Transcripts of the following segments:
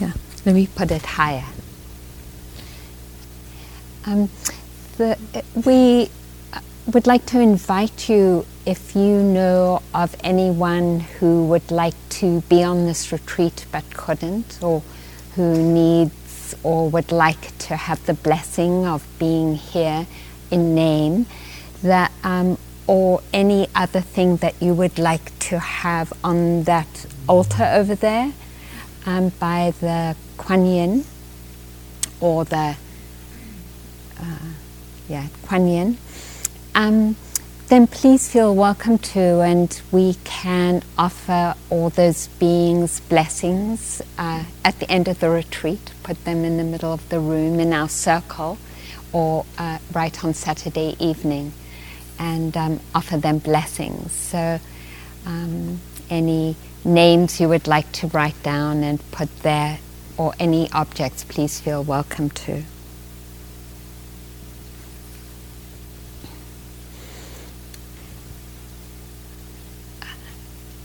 Yeah, let me put it higher. Um, the, we would like to invite you if you know of anyone who would like to be on this retreat but couldn't, or who needs or would like to have the blessing of being here in name, that um, or any other thing that you would like to have on that altar over there um, by the Kuan Yin or the uh, yeah Kuan Yin, um, then please feel welcome to, and we can offer all those beings blessings uh, at the end of the retreat. Put them in the middle of the room in our circle, or uh, right on Saturday evening and um, offer them blessings. So, um, any names you would like to write down and put there, or any objects, please feel welcome to.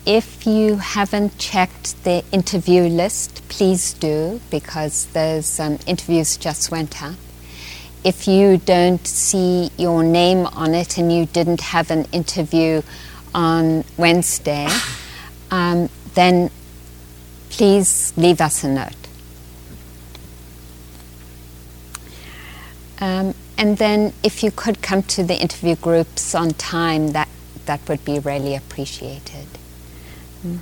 If you haven't checked the interview list, please do because those um, interviews just went up if you don't see your name on it and you didn't have an interview on Wednesday, um, then please leave us a note. Um, and then if you could come to the interview groups on time, that, that would be really appreciated. Mm.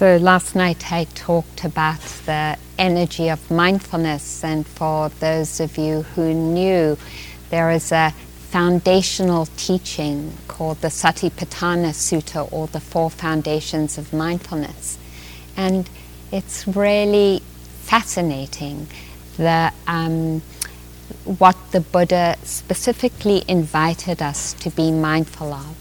So last night I talked about the energy of mindfulness, and for those of you who knew, there is a foundational teaching called the Satipatthana Sutta, or the Four Foundations of Mindfulness. And it's really fascinating the, um, what the Buddha specifically invited us to be mindful of.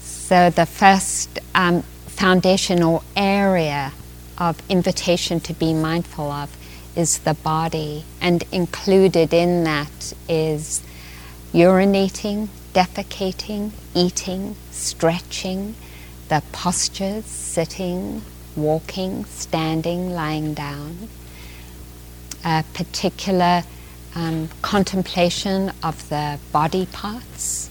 So the first um, foundational area of invitation to be mindful of is the body, and included in that is urinating, defecating, eating, stretching, the postures, sitting, walking, standing, lying down, a particular um, contemplation of the body parts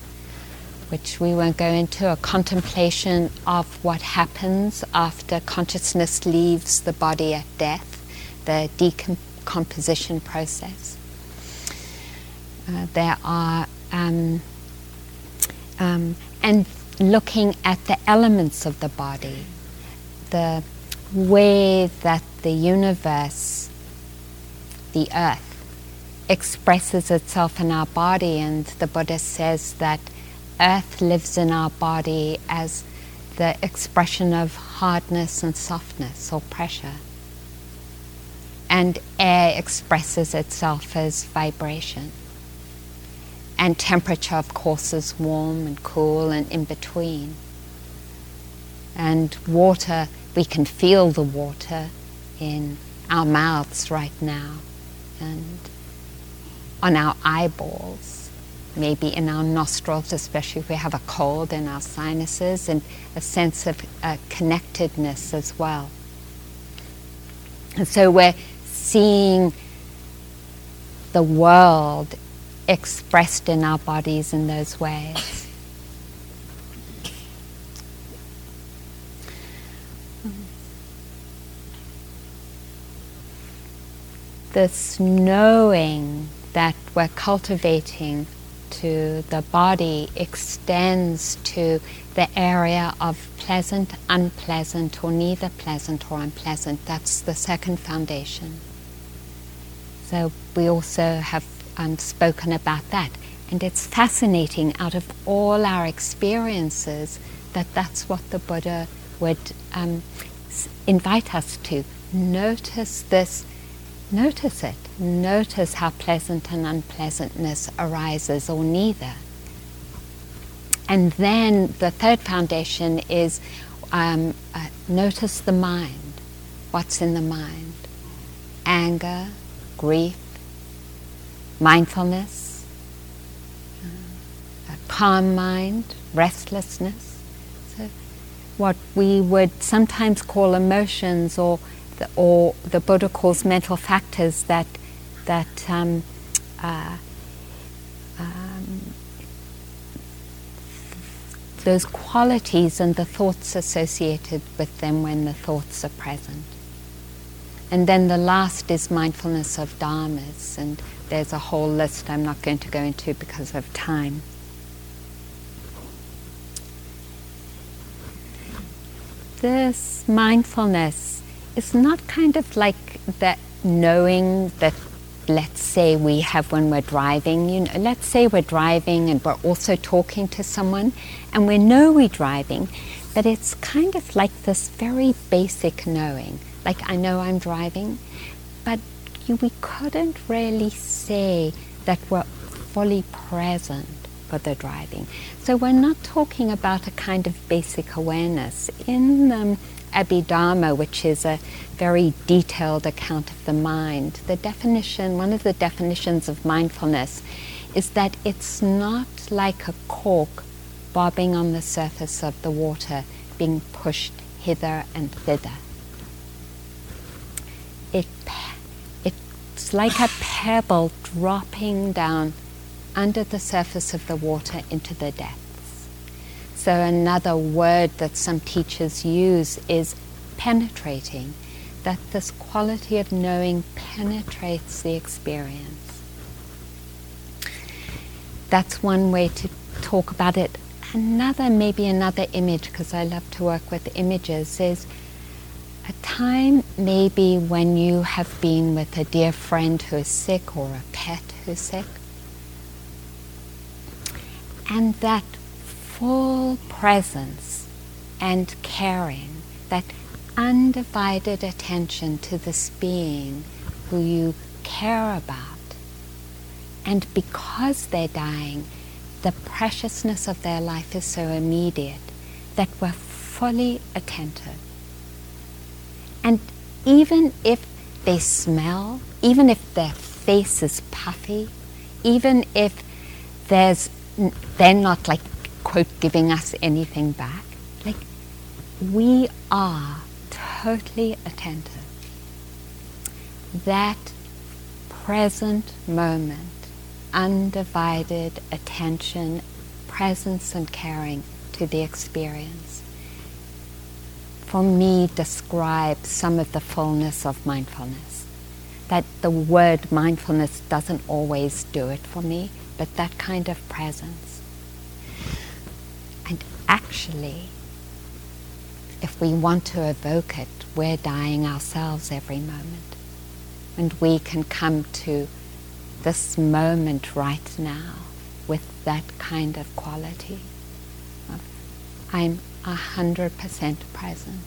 which we won't go into, a contemplation of what happens after consciousness leaves the body at death, the decomposition process. Uh, there are, um, um, and looking at the elements of the body, the way that the universe, the earth, expresses itself in our body, and the Buddha says that earth lives in our body as the expression of hardness and softness or pressure. And air expresses itself as vibration. And temperature, of course, is warm and cool and in between. And water, we can feel the water in our mouths right now and on our eyeballs maybe in our nostrils, especially if we have a cold in our sinuses, and a sense of uh, connectedness as well. And so we're seeing the world expressed in our bodies in those ways. This knowing that we're cultivating to the body extends to the area of pleasant, unpleasant, or neither pleasant or unpleasant. That's the second foundation. So we also have um, spoken about that. And it's fascinating out of all our experiences that that's what the Buddha would um, invite us to. Notice this notice it. Notice how pleasant and unpleasantness arises, or neither. And then the third foundation is um, uh, notice the mind, what's in the mind anger, grief, mindfulness, uh, a calm mind, restlessness. So, what we would sometimes call emotions, or the, or the Buddha calls mental factors that that um, uh, um, those qualities and the thoughts associated with them when the thoughts are present. And then the last is mindfulness of dharmas, and there's a whole list I'm not going to go into because of time. This mindfulness is not kind of like that knowing that let's say we have when we're driving, you know, let's say we're driving and we're also talking to someone and we know we're driving, but it's kind of like this very basic knowing. Like I know I'm driving, but we couldn't really say that we're fully present for the driving. So we're not talking about a kind of basic awareness. In um, Abhidharma, which is a very detailed account of the mind, the definition, one of the definitions of mindfulness, is that it's not like a cork bobbing on the surface of the water, being pushed hither and thither. It, it's like a pebble dropping down under the surface of the water into the depths. So, another word that some teachers use is penetrating, that this quality of knowing penetrates the experience. That's one way to talk about it. Another, maybe another image, because I love to work with images, is a time maybe when you have been with a dear friend who is sick or a pet who's sick. And that full presence and caring, that undivided attention to this being who you care about. And because they're dying, the preciousness of their life is so immediate that we're fully attentive. And even if they smell, even if their face is puffy, even if there's they're not like quote, giving us anything back. Like, we are totally attentive. That present moment, undivided attention, presence, and caring to the experience, for me, describes some of the fullness of mindfulness. That the word mindfulness doesn't always do it for me, but that kind of presence actually, if we want to evoke it, we're dying ourselves every moment. And we can come to this moment right now with that kind of quality I'm a hundred percent present.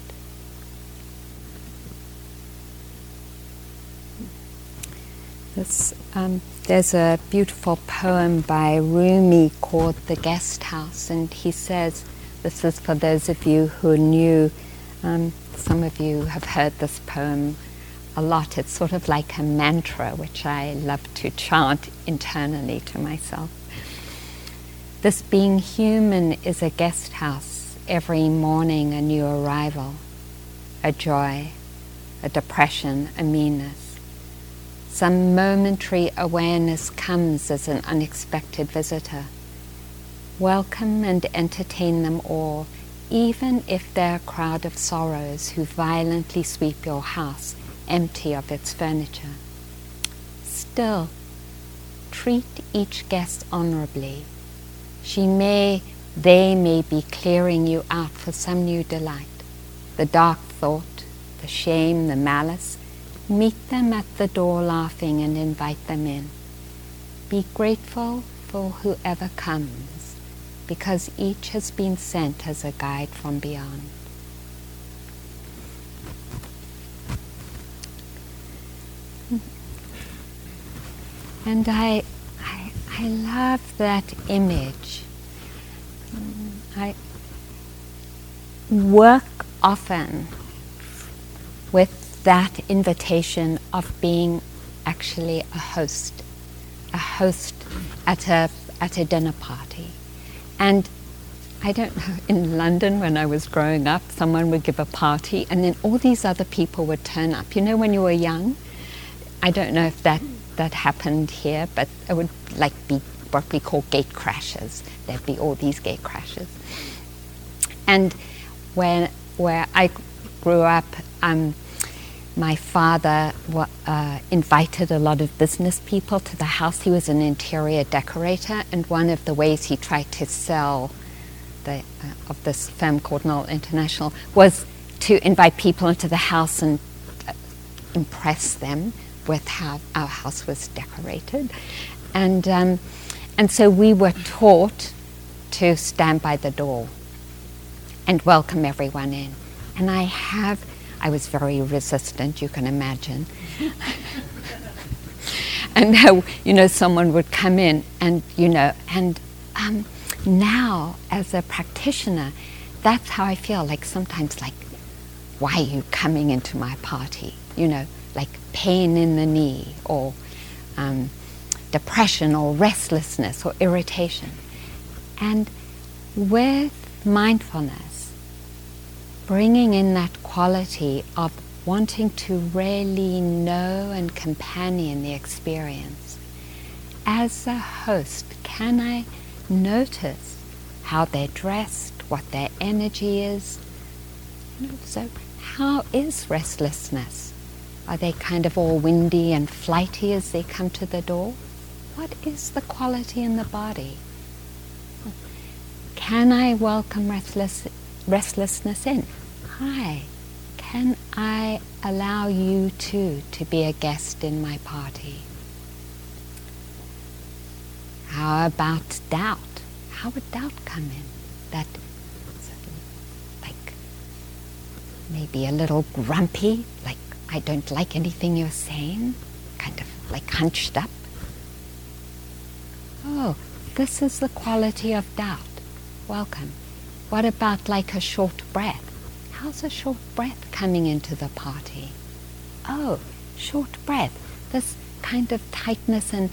This, um, there's a beautiful poem by Rumi called The Guest House, and he says, this is for those of you who knew, um, some of you have heard this poem a lot. It's sort of like a mantra, which I love to chant internally to myself. This being human is a guest house, every morning a new arrival, a joy, a depression, a meanness some momentary awareness comes as an unexpected visitor. Welcome and entertain them all, even if they're a crowd of sorrows who violently sweep your house empty of its furniture. Still, treat each guest honorably. She may, they may be clearing you out for some new delight. The dark thought, the shame, the malice, Meet them at the door laughing and invite them in. Be grateful for whoever comes, because each has been sent as a guide from beyond. And I, I, I love that image. I work often with that invitation of being actually a host, a host at a, at a dinner party. And I don't know, in London when I was growing up, someone would give a party and then all these other people would turn up. You know, when you were young, I don't know if that, that happened here, but it would like be what we call gate crashes. There'd be all these gate crashes. And when, where I grew up, um, my father uh, invited a lot of business people to the house. He was an interior decorator, and one of the ways he tried to sell the, uh, of this firm called Knoll International was to invite people into the house and uh, impress them with how our house was decorated. And, um, and so we were taught to stand by the door and welcome everyone in. And I have I was very resistant, you can imagine. and how, you know, someone would come in and, you know, and um, now as a practitioner, that's how I feel. Like sometimes, like, why are you coming into my party? You know, like pain in the knee or um, depression or restlessness or irritation. And with mindfulness, bringing in that quality of wanting to really know and companion the experience. As a host, can I notice how they're dressed, what their energy is? so, how is restlessness? Are they kind of all windy and flighty as they come to the door? What is the quality in the body? Can I welcome restless, restlessness in? Hi, can I allow you too to be a guest in my party? How about doubt? How would doubt come in? That like maybe a little grumpy, like I don't like anything you're saying, kind of like hunched up. Oh, this is the quality of doubt. Welcome. What about like a short breath? how's a short breath coming into the party? Oh, short breath. This kind of tightness and,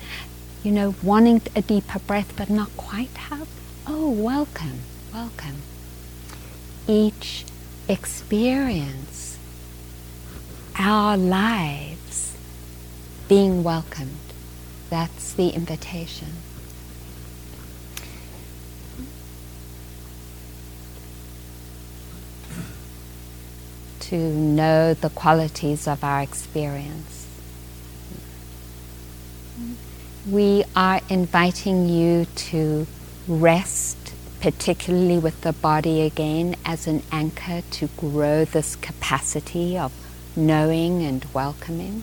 you know, wanting a deeper breath but not quite have. Oh, welcome, welcome. Each experience, our lives being welcomed. That's the invitation. To know the qualities of our experience. We are inviting you to rest, particularly with the body again, as an anchor to grow this capacity of knowing and welcoming.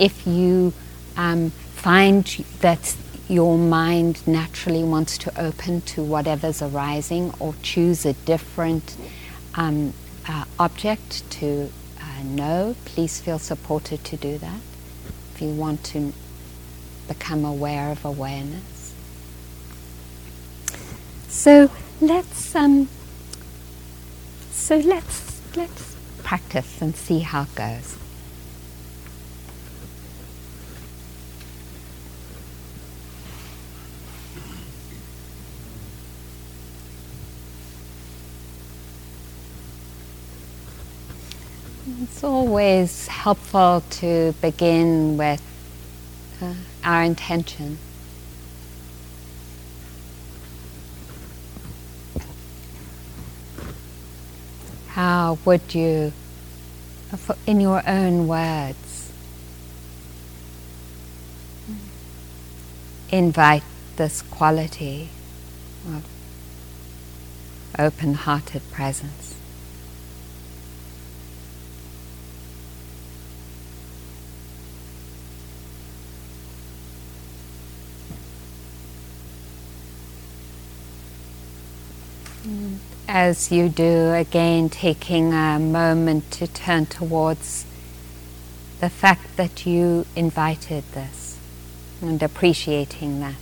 If you um, find that your mind naturally wants to open to whatever's arising or choose a different um, uh, object to uh, know, please feel supported to do that. If you want to become aware of awareness. So let's um, so let's let's practice and see how it goes. It's always helpful to begin with uh, our intention. How would you, in your own words, invite this quality of open hearted presence? As you do, again taking a moment to turn towards the fact that you invited this and appreciating that.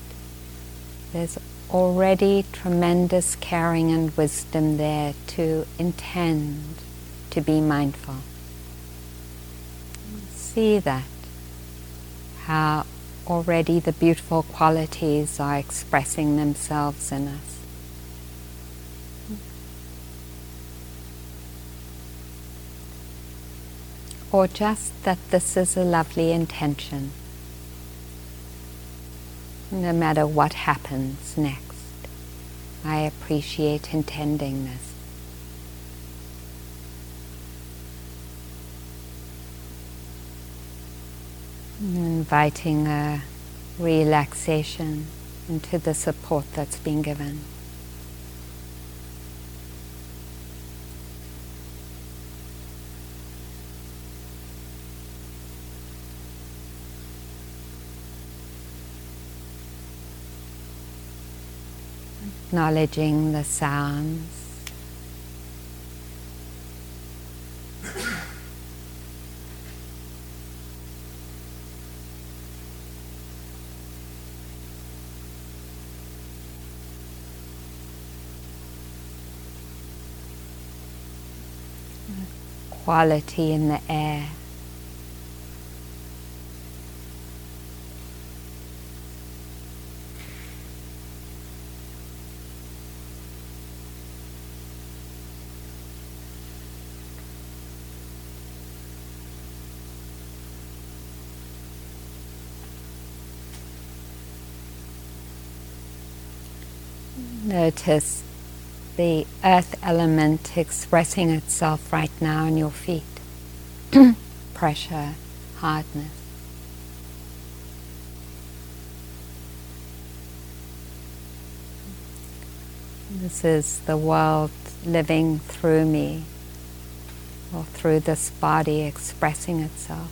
There's already tremendous caring and wisdom there to intend to be mindful. See that, how already the beautiful qualities are expressing themselves in us. Or just that this is a lovely intention no matter what happens next. I appreciate intending this. Inviting a relaxation into the support that's been given. Acknowledging the sounds. quality in the air. Notice the earth element expressing itself right now in your feet. Pressure, hardness. This is the world living through me or through this body expressing itself.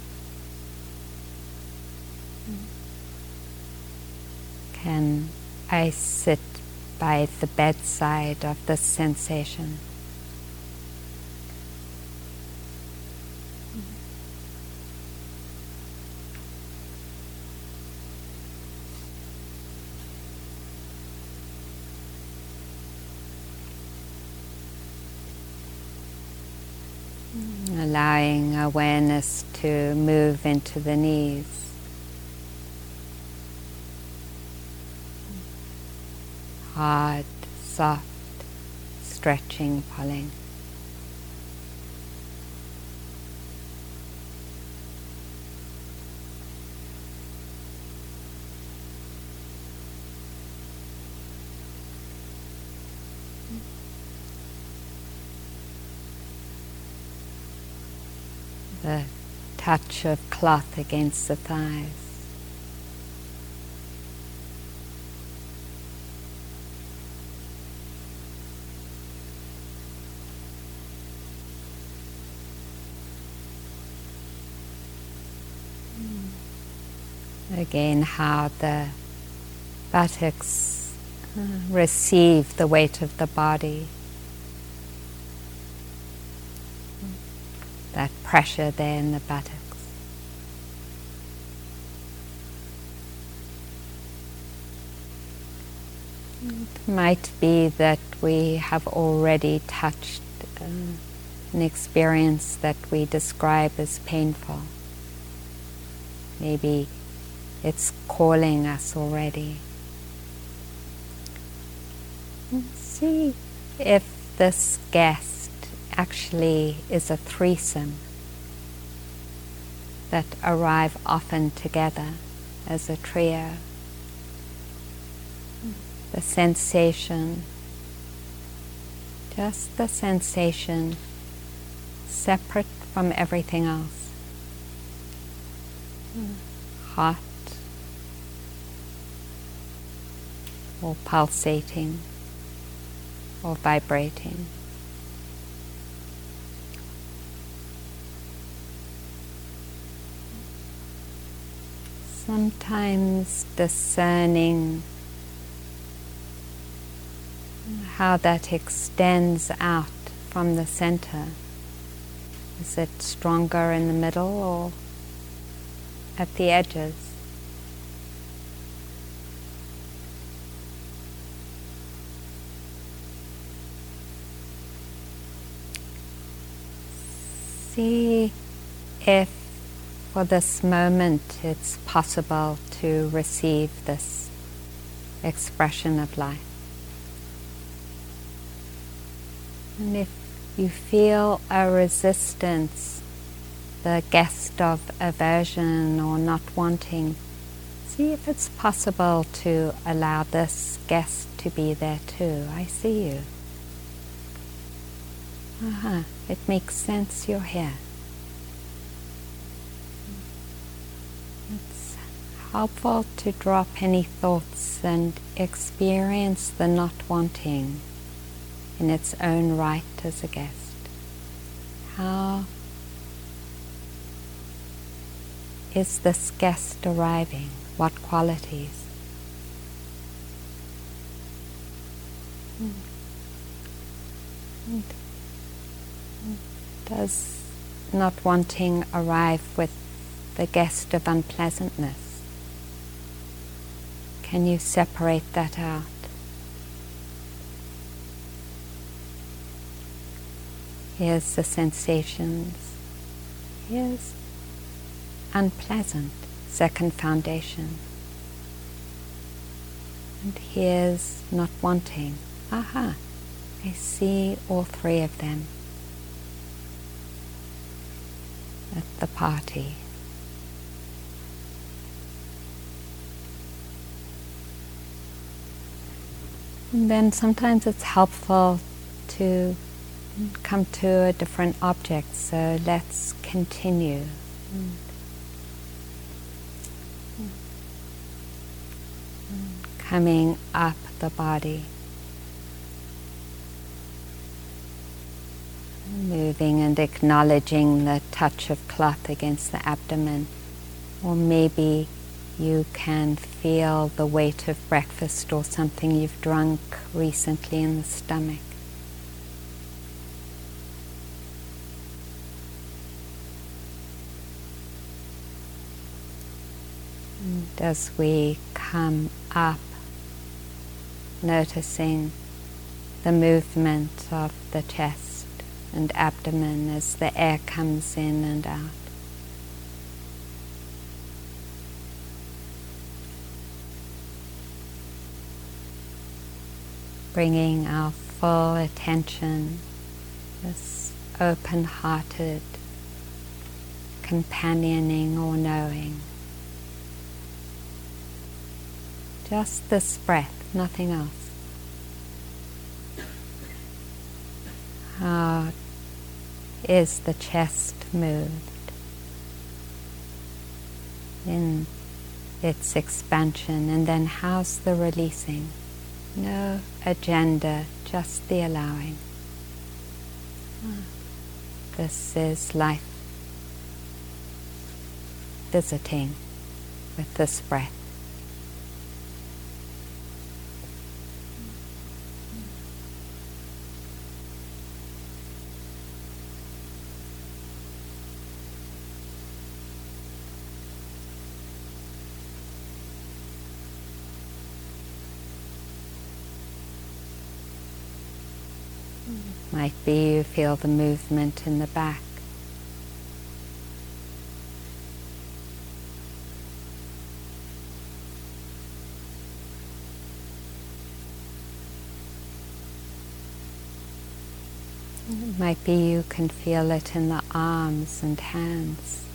Can I sit by the bedside of this sensation. Allowing awareness to move into the knees. Hard, soft, stretching, pulling. The touch of cloth against the thighs. Again how the buttocks uh, receive the weight of the body. That pressure there in the buttocks. It might be that we have already touched uh, an experience that we describe as painful. Maybe it's calling us already. See if this guest actually is a threesome that arrive often together as a trio. The sensation, just the sensation separate from everything else. Hot or pulsating or vibrating. Sometimes discerning how that extends out from the center. Is it stronger in the middle or at the edges. See if for this moment it's possible to receive this expression of life. And if you feel a resistance, the guest of aversion or not wanting, see if it's possible to allow this guest to be there too. I see you. Uh-huh. It makes sense you're here. It's helpful to drop any thoughts and experience the not wanting in its own right as a guest. How is this guest arriving? What qualities? Does not wanting arrive with the guest of unpleasantness? Can you separate that out? Here's the sensations. Here's unpleasant, second foundation. And here's not wanting. Aha, I see all three of them the party. And then sometimes it's helpful to come to a different object. So let's continue. Mm. Mm. Coming up the body. Moving and acknowledging the touch of cloth against the abdomen. Or maybe you can feel the weight of breakfast or something you've drunk recently in the stomach. as we come up, noticing the movement of the chest and abdomen as the air comes in and out. Bringing our full attention, this open hearted companioning or knowing. Just this breath, nothing else. How is the chest moved in its expansion, and then how's the releasing? No agenda, just the allowing. This is life visiting with this breath. You feel the movement in the back. It might be you can feel it in the arms and hands.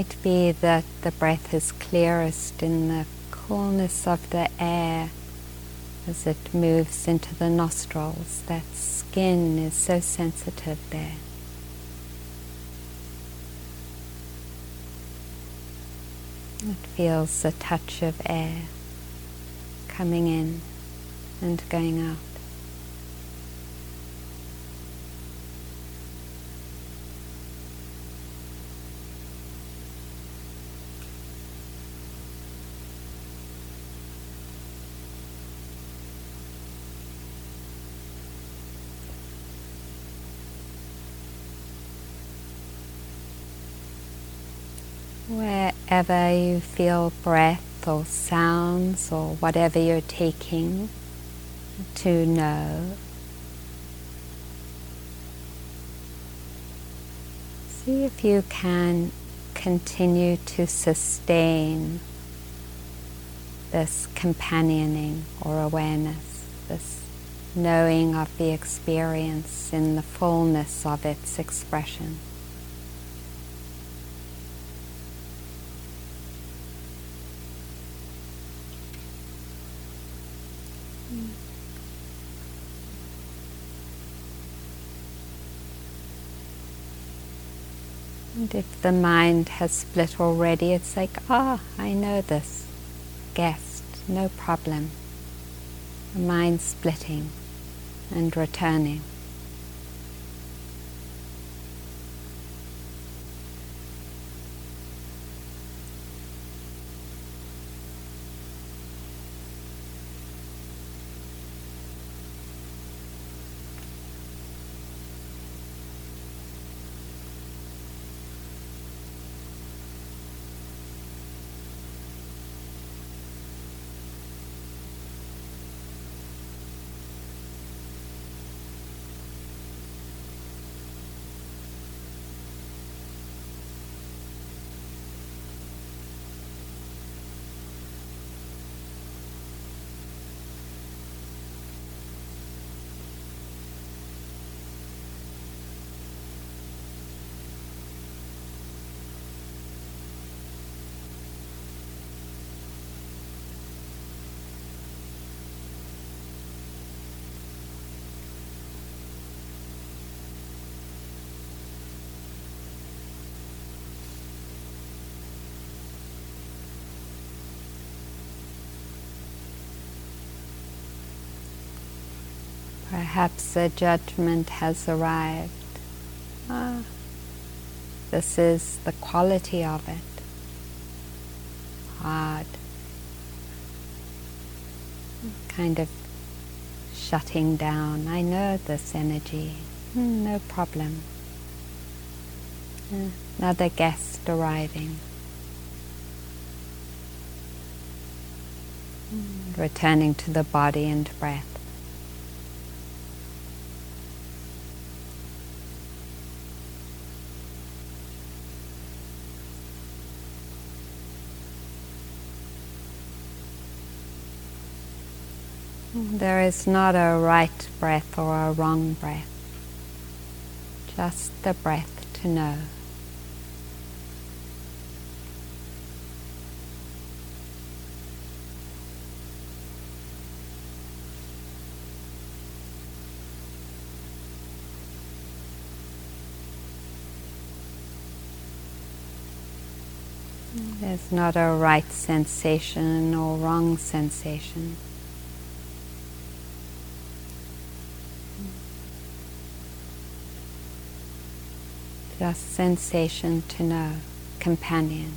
Might be that the breath is clearest in the coolness of the air as it moves into the nostrils. That skin is so sensitive there. It feels the touch of air coming in and going out. Wherever you feel breath or sounds or whatever you're taking to know. See if you can continue to sustain this companioning or awareness, this knowing of the experience in the fullness of its expression. If the mind has split already, it's like, ah, oh, I know this. Guest, no problem. The mind splitting and returning. Perhaps a judgment has arrived. Ah, this is the quality of it. Hard. Kind of shutting down. I know this energy. Hmm, no problem. Another guest arriving. Hmm, returning to the body and breath. There is not a right breath or a wrong breath, just the breath to know. There's not a right sensation or wrong sensation. Just sensation to know, companion.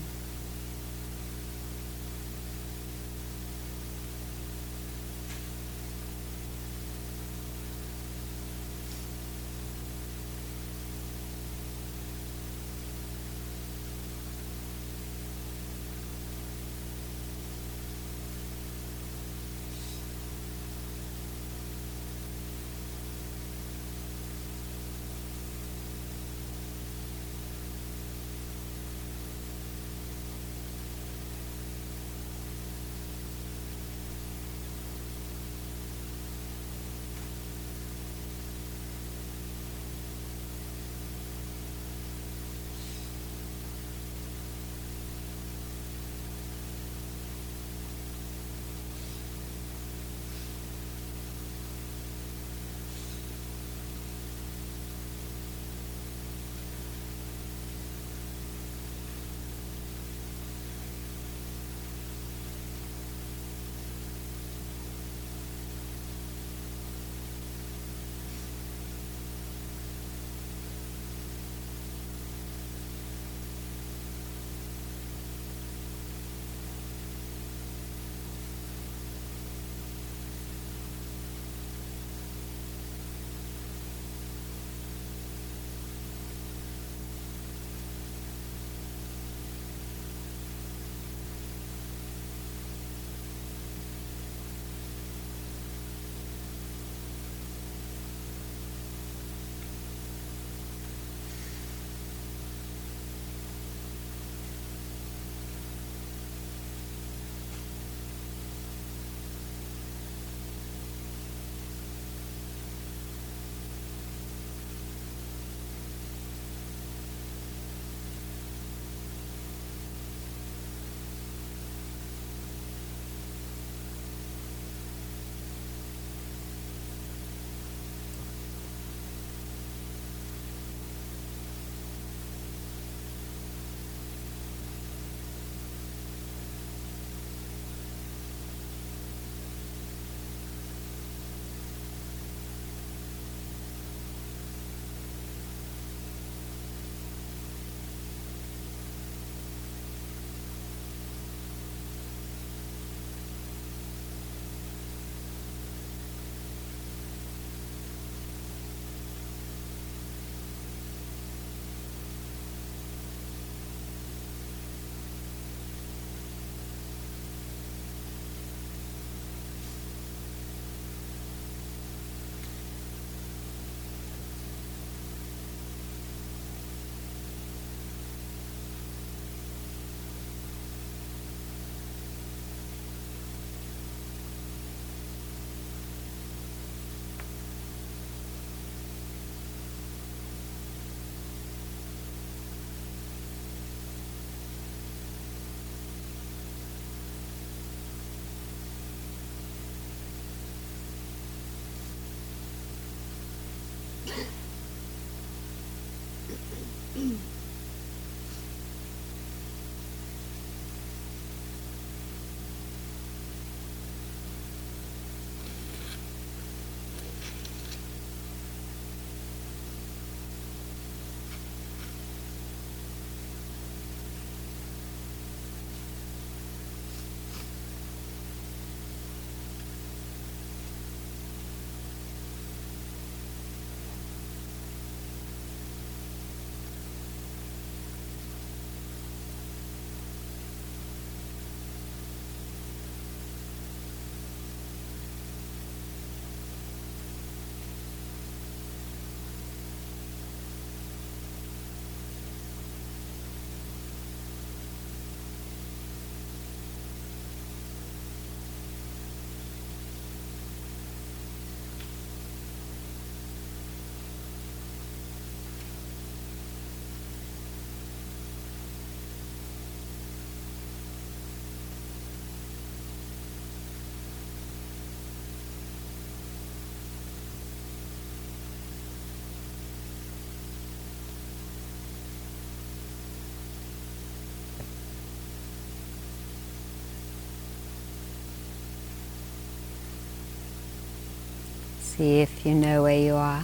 See if you know where you are.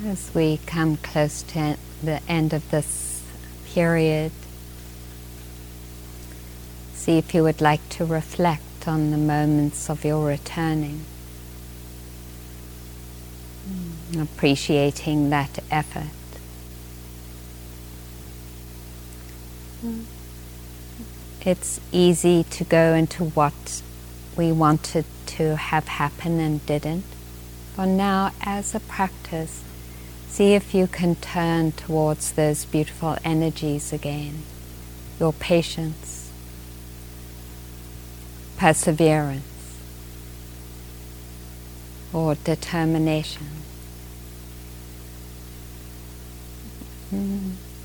As we come close to the end of this period, see if you would like to reflect on the moments of your returning, appreciating that effort. It's easy to go into what we wanted to have happen and didn't. But now, as a practice, see if you can turn towards those beautiful energies again. Your patience, perseverance, or determination.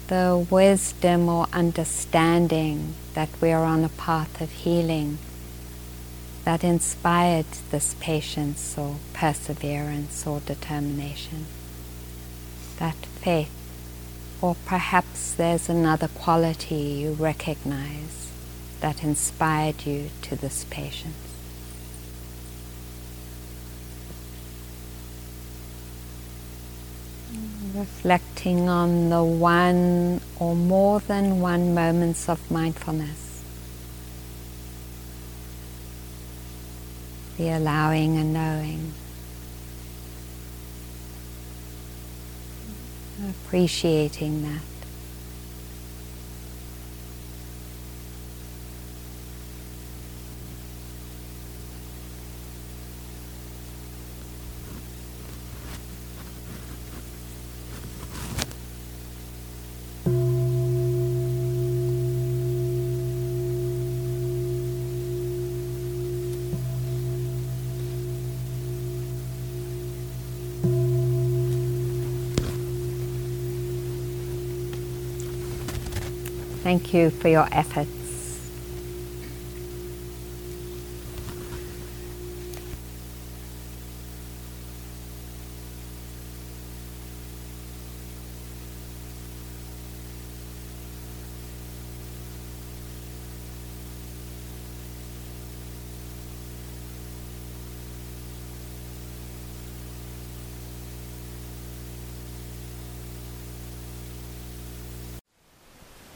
The wisdom or understanding that we are on a path of healing that inspired this patience or perseverance or determination, that faith, or perhaps there's another quality you recognize that inspired you to this patience. reflecting on the one or more than one moments of mindfulness. The allowing and knowing. Appreciating that. Thank you for your efforts.